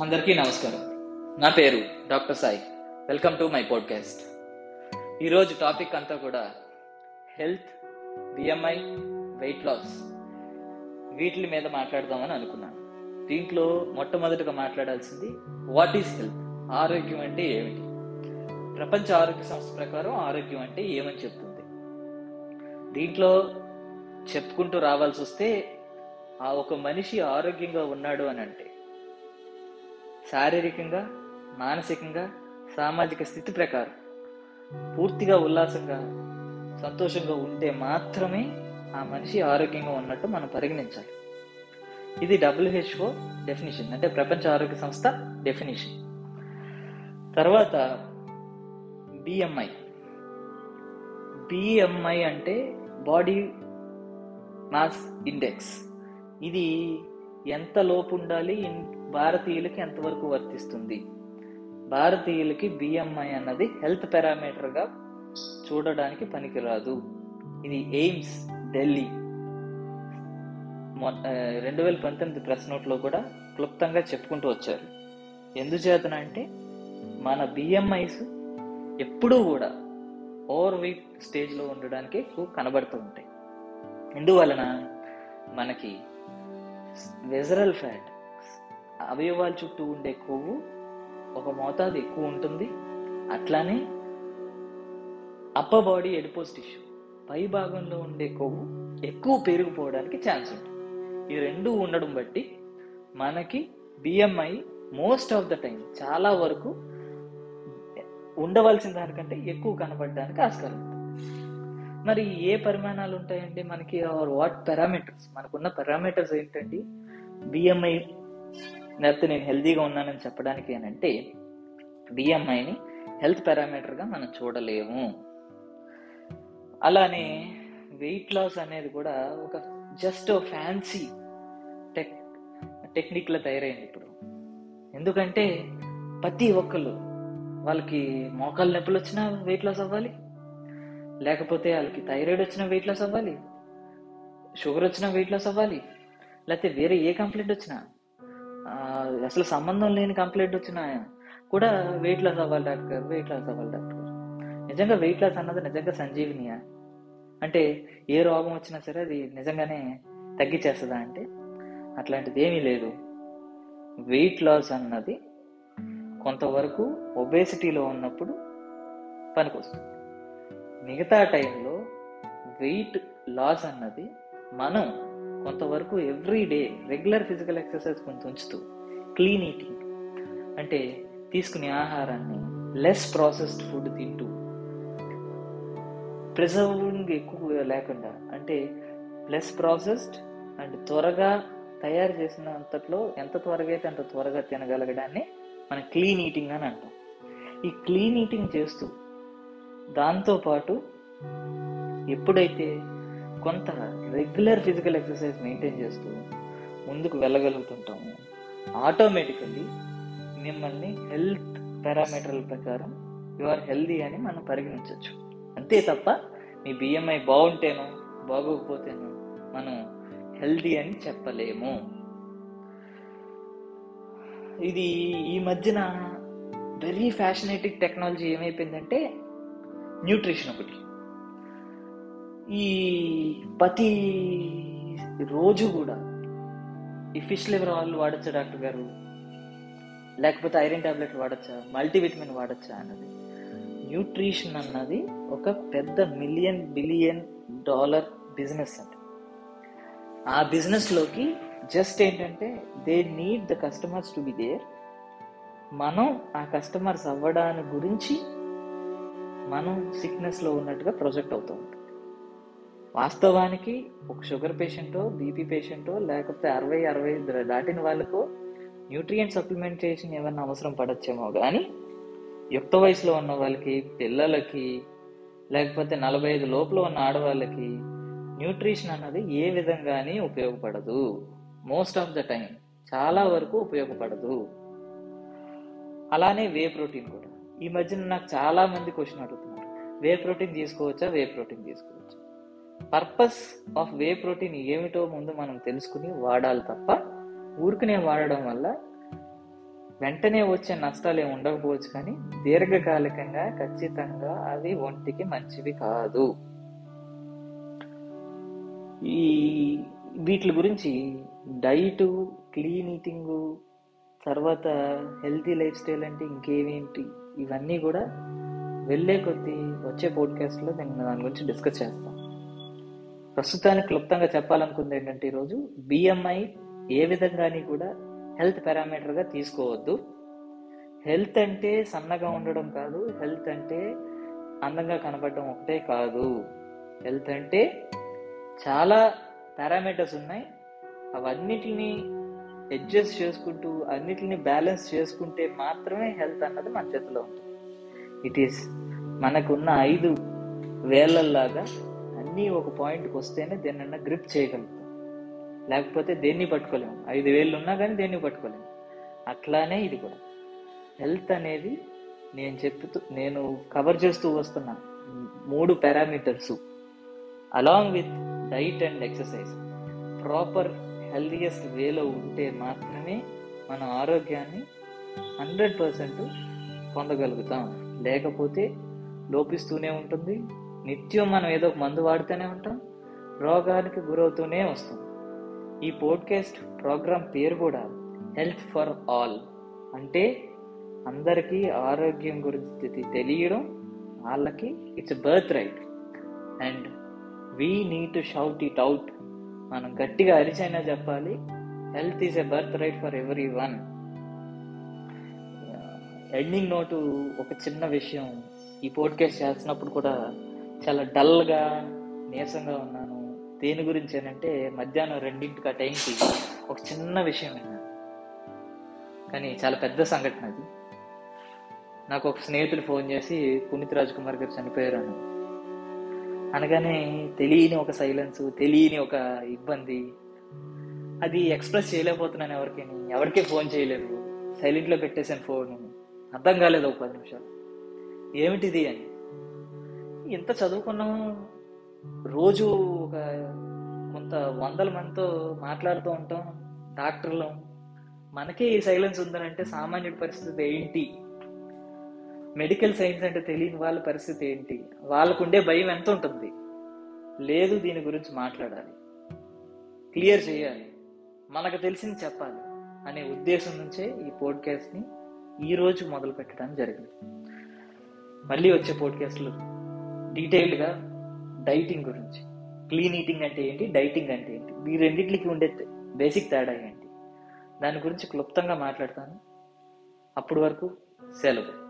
అందరికీ నమస్కారం. నా పేరు doctor Sai. Welcome to my podcast. ఈరోజు టాపిక్ అంతా కూడా హెల్త్ బిఎంఐ వెయిట్ లాస్ వీటి మీద మాట్లాడదామని అనుకున్నాను. దీంట్లో మొట్టమొదటిగా మాట్లాడాల్సింది వాట్ ఈస్ హెల్త్ ఆరోగ్యం అంటే ఏమిటి? ప్రపంచ ఆరోగ్య సంస్థ ప్రకారం ఆరోగ్యం అంటే ఏమని చెప్తుంది? దీంట్లో చెప్పుకుంటూ రావాల్సి వస్తే ఆ ఒక మనిషి ఆరోగ్యంగా ఉన్నాడు అని అంటే శారీరకంగా మానసికంగా సామాజిక స్థితి ప్రకారం పూర్తిగా ఉల్లాసంగా సంతోషంగా ఉంటే మాత్రమే ఆ మనిషి ఆరోగ్యంగా ఉన్నట్టు మనం పరిగణించాలి. ఇది డబ్ల్యూహెచ్ఓ డెఫినిషన్ అంటే ప్రపంచ ఆరోగ్య సంస్థ డెఫినిషన్ తర్వాత బిఎంఐ బిఎంఐ అంటే బాడీ మాస్ ఇండెక్స్ ఇది ఎంత లోపు ఉండాలి భారతీయులకి ఎంతవరకు వర్తిస్తుంది? భారతీయులకి బిఎంఐ అన్నది హెల్త్ పారామీటర్గా చూడడానికి పనికిరాదు. ఇది ఎయిమ్స్ ఢిల్లీ రెండు వేల పంతొమ్మిది ప్రెస్ నోట్లో కూడా క్లుప్తంగా చెప్పుకుంటూ వచ్చారు. ఎందుచేతన అంటే మన బిఎంఐస్ ఎప్పుడూ కూడా ఓవర్ వీక్ స్టేజ్లో ఉండడానికి ఎక్కువ కనబడుతూ ఉంటాయి. ఎందువలన? మనకి వెజరల్ ఫ్యాట్ అవయవాల చుట్టూ ఉండే కొవ్వు ఒక మోతాదు ఎక్కువ ఉంటుంది. అట్లానే అప్ప బాడీ ఎడిపోస్ టిష్యూ పై భాగంలో ఉండే కొవ్వు ఎక్కువ పెరిగిపోవడానికి ఛాన్స్ ఉంటుంది. ఈ రెండు ఉండడం బట్టి మనకి BMI most of the time చాలా వరకు ఉండవలసిన దానికంటే ఎక్కువ కనబడడానికి ఆస్కారం ఉంటుంది. మరి ఏ పరిమాణాలు ఉంటాయండి మనకి ఆర్ వాట్ పారామీటర్స్ మనకున్న పారామీటర్స్ ఏంటండి? బిఎంఐ లేకపోతే నేను హెల్తీగా ఉన్నానని చెప్పడానికి ఏంటంటే బిఎంఐని హెల్త్ పారామీటర్గా మనం చూడలేము. అలానే వెయిట్ లాస్ అనేది కూడా ఒక జస్ట్ ఫ్యాన్సీ టెక్ టెక్నిక్లో తయారైంది ఇప్పుడు. ఎందుకంటే ప్రతి ఒక్కళ్ళు వాళ్ళకి మోకాలు నొప్పులు వచ్చినా వెయిట్ లాస్ అవ్వాలి. లేకపోతే వాళ్ళకి థైరాయిడ్ వచ్చినా వెయిట్ లాస్ అవ్వాలి. షుగర్ వచ్చినా వెయిట్ లాస్ అవ్వాలి. లేకపోతే వేరే ఏ కంప్లైంట్ వచ్చినా అసలు సంబంధం లేని కంప్లైంట్ వచ్చినా కూడా వెయిట్ లాస్ అవ్వాలి డాక్టర్. వెయిట్ లాస్ అవ్వాలి డాక్టర్. నిజంగా వెయిట్ లాస్ అన్నది నిజంగా సంజీవినియా? అంటే ఏ రోగం వచ్చినా సరే అది నిజంగానే తగ్గించేస్తుందా అంటే? అట్లాంటిది ఏమీ లేదు. వెయిట్ లాస్ అన్నది కొంతవరకు ఒబేసిటీలో ఉన్నప్పుడు పనికొస్తుంది. మిగతా టైంలో వెయిట్ లాస్ అన్నది మనం కొంతవరకు every day regular physical exercise కొంత ఉంచుతూ క్లీన్ ఈటింగ్ అంటే తీసుకునే ఆహారాన్ని లెస్ ప్రాసెస్డ్ ఫుడ్ తింటూ ప్రిజర్వింగ్ ఎక్కువ లేకుండా అంటే లెస్ ప్రాసెస్డ్ అండ్ త్వరగా తయారు చేసిన అంతట్లో ఎంత త్వరగా అయితే అంత త్వరగా తినగలగడాన్ని మనం క్లీన్ ఈటింగ్ అని అంటాం. ఈ క్లీన్ ఈటింగ్ చేస్తూ దాంతోపాటు ఎప్పుడైతే కొంత రెగ్యులర్ ఫిజికల్ ఎక్సర్సైజ్ మెయింటైన్ చేస్తూ ముందుకు వెళ్ళగలుగుతుంటాము. ఆటోమేటికల్లీ మిమ్మల్ని హెల్త్ పారామీటర్ల ప్రకారం యు ఆర్ హెల్దీ అని మనం పరిగణించవచ్చు. అంతే తప్ప మీ బిఎంఐ బాగుంటేనో బాగోకపోతేనో మనం హెల్దీ అని చెప్పలేము. ఇది ఈ మధ్యన వెరీ ఫ్యాషనేటిక్ టెక్నాలజీ ఏమైపోయిందంటే న్యూట్రిషన్ ఒకటి. ఈ ప్రతి రోజు కూడా ఈ ఫిష్ లివర్ ఆయిల్ వాడచ్చా డాక్టర్ గారు? లేకపోతే ఐరన్ టాబ్లెట్ వాడచ్చా? మల్టీవిటమిన్ వాడచ్చా అన్నది. న్యూట్రిషన్ అన్నది ఒక పెద్ద మిలియన్ బిలియన్ డాలర్ బిజినెస్ అండి ఆ బిజినెస్లోకి జస్ట్ ఏంటంటే they need the customers to be there. మనం ఆ కస్టమర్స్ అవ్వడాని గురించి మనం సిక్నెస్లో ఉన్నట్టుగా ప్రొజెక్ట్ అవుతూ ఉంటాం. వాస్తవానికి ఒక షుగర్ పేషెంటో బీపీ పేషెంటో లేకపోతే అరవై అరవై దాటిన వాళ్ళకు న్యూట్రియంట్ సప్లిమెంటేషన్ ఏమైనా అవసరం పడచ్చేమో కానీ యుక్త వయసులో ఉన్న వాళ్ళకి పిల్లలకి లేకపోతే నలభై ఐదు లోపల ఉన్న ఆడవాళ్ళకి న్యూట్రిషన్ అన్నది ఏ విధంగానే ఉపయోగపడదు. మోస్ట్ ఆఫ్ ద టైం చాలా వరకు ఉపయోగపడదు. అలానే వే ప్రోటీన్ కూడా. ఈ మధ్యన నాకు చాలా మంది క్వశ్చన్ అడుగుతున్నారు. వే ప్రోటీన్ తీసుకోవచ్చా? వే ప్రోటీన్ తీసుకోవచ్చా? పర్పస్ ఆఫ్ వే ప్రోటీన్ ఏమిటో ముందు మనం తెలుసుకుని వాడాలి తప్ప ఊరికనే వాడడం వల్ల వెంటనే వచ్చే నష్టాలు ఏమి ఉండకపోవచ్చు కానీ దీర్ఘకాలికంగా ఖచ్చితంగా అవి ఒంటికి మంచివి కాదు. ఈ వీటి గురించి డైట్ క్లీన్ ఈటింగ్ తర్వాత హెల్తీ లైఫ్ స్టైల్ అంటే ఇంకేమేంటి ఇవన్నీ కూడా వెళ్ళే కొద్దీ వచ్చే పోడ్కాస్ట్లో నేను దాని గురించి డిస్కస్ చేస్తాను. ప్రస్తుతానికి క్లుప్తంగా చెప్పాలనుకుంది ఏంటంటే ఈరోజు బిఎంఐ ఏ విధంగాని కూడా హెల్త్ పారామీటర్గా తీసుకోవద్దు. హెల్త్ అంటే సన్నగా ఉండడం కాదు హెల్త్ అంటే అందంగా కనపడడం ఒకటే కాదు. హెల్త్ అంటే చాలా పారామీటర్స్ ఉన్నాయి. అవన్నిటిని అడ్జస్ట్ చేసుకుంటూ అన్నిటిని బ్యాలెన్స్ చేసుకుంటే మాత్రమే హెల్త్ అన్నది మన చేతిలో ఉంటుంది. ఇట్ ఈస్ మనకున్న ఐదు వేలల్లాగా అన్నీ ఒక పాయింట్కి వస్తేనే దేన్నన్నా గ్రిప్ చేయగలుగుతాం. లేకపోతే దేన్ని పట్టుకోలేము. ఐదు వేలు ఉన్నా కానీ దేన్ని పట్టుకోలేము. అట్లానే ఇది కూడా. హెల్త్ అనేది నేను చెప్తూ నేను కవర్ చేస్తూ వస్తున్నా మూడు parameters along with diet and exercise proper healthiest వేలో ఉంటే మాత్రమే మన ఆరోగ్యాన్ని హండ్రెడ్ పర్సెంట్ పొందగలుగుతాం. లేకపోతే లోపిస్తూనే ఉంటుంది. నిత్యం మనం ఏదో ఒక మందు వాడుతూనే ఉంటాం రోగానికి గురవుతూనే వస్తాం. ఈ పోడ్కాస్ట్ ప్రోగ్రామ్ పేరు కూడా హెల్త్ ఫర్ ఆల్ అంటే అందరికీ ఆరోగ్యం గురించి తెలియడం వాళ్ళకి it's birth right and we need to shout it out మనం గట్టిగా అరిచైనా చెప్పాలి health is a birth right for everyone ending note ఒక చిన్న విషయం ఈ పోడ్కాస్ట్ చేస్తున్నప్పుడు కూడా చాలా డల్గా నీరసంగా ఉన్నాను. దేని గురించి అంటే మధ్యాహ్నం రెండింటికి ఆ టైంకి ఒక చిన్న విషయం విన్నాను. కానీ చాలా పెద్ద సంఘటన అది. నాకు ఒక స్నేహితుడు ఫోన్ చేసి పునీత్ రాజ్ కుమార్ గారు చనిపోయారు అనగానే తెలియని ఒక సైలెన్స్ తెలియని ఒక ఇబ్బంది. అది ఎక్స్ప్రెస్ చేయలేకపోతున్నాను ఎవరికి ఎవరికే ఫోన్ చేయలేదు. సైలెంట్లో పెట్టేశాను ఫోన్. అర్థం కాలేదు ఒక పది నిమిషాలు. ఏమిటిది అని. ఎంత చదువుకున్నాం? రోజు ఒక కొంత వందల మందితో మాట్లాడుతూ ఉంటాం డాక్టర్లు. మనకే ఈ సైలెన్స్ ఉందనంటే సామాన్యుడి పరిస్థితి ఏంటి? మెడికల్ సైన్స్ అంటే తెలియని వాళ్ళ పరిస్థితి ఏంటి? వాళ్ళకుండే భయం ఎంత ఉంటుంది? లేదు దీని గురించి మాట్లాడాలి. క్లియర్ చేయాలి. మనకు తెలిసింది చెప్పాలి అనే ఉద్దేశం నుంచే ఈ పోడ్కాస్ట్ని ఈ రోజు మొదలు పెట్టడం జరిగింది. మళ్ళీ వచ్చే పోడ్కాస్ట్లు డీటెయిల్డ్గా డైటింగ్ గురించి. క్లీన్ ఈటింగ్ అంటే ఏంటి? డైటింగ్ అంటే ఏంటి? ఈ రెండింటికి ఉండే బేసిక్ తేడా ఏంటి? దాని గురించి క్లుప్తంగా మాట్లాడతాను. అప్పటి వరకు సెలవు.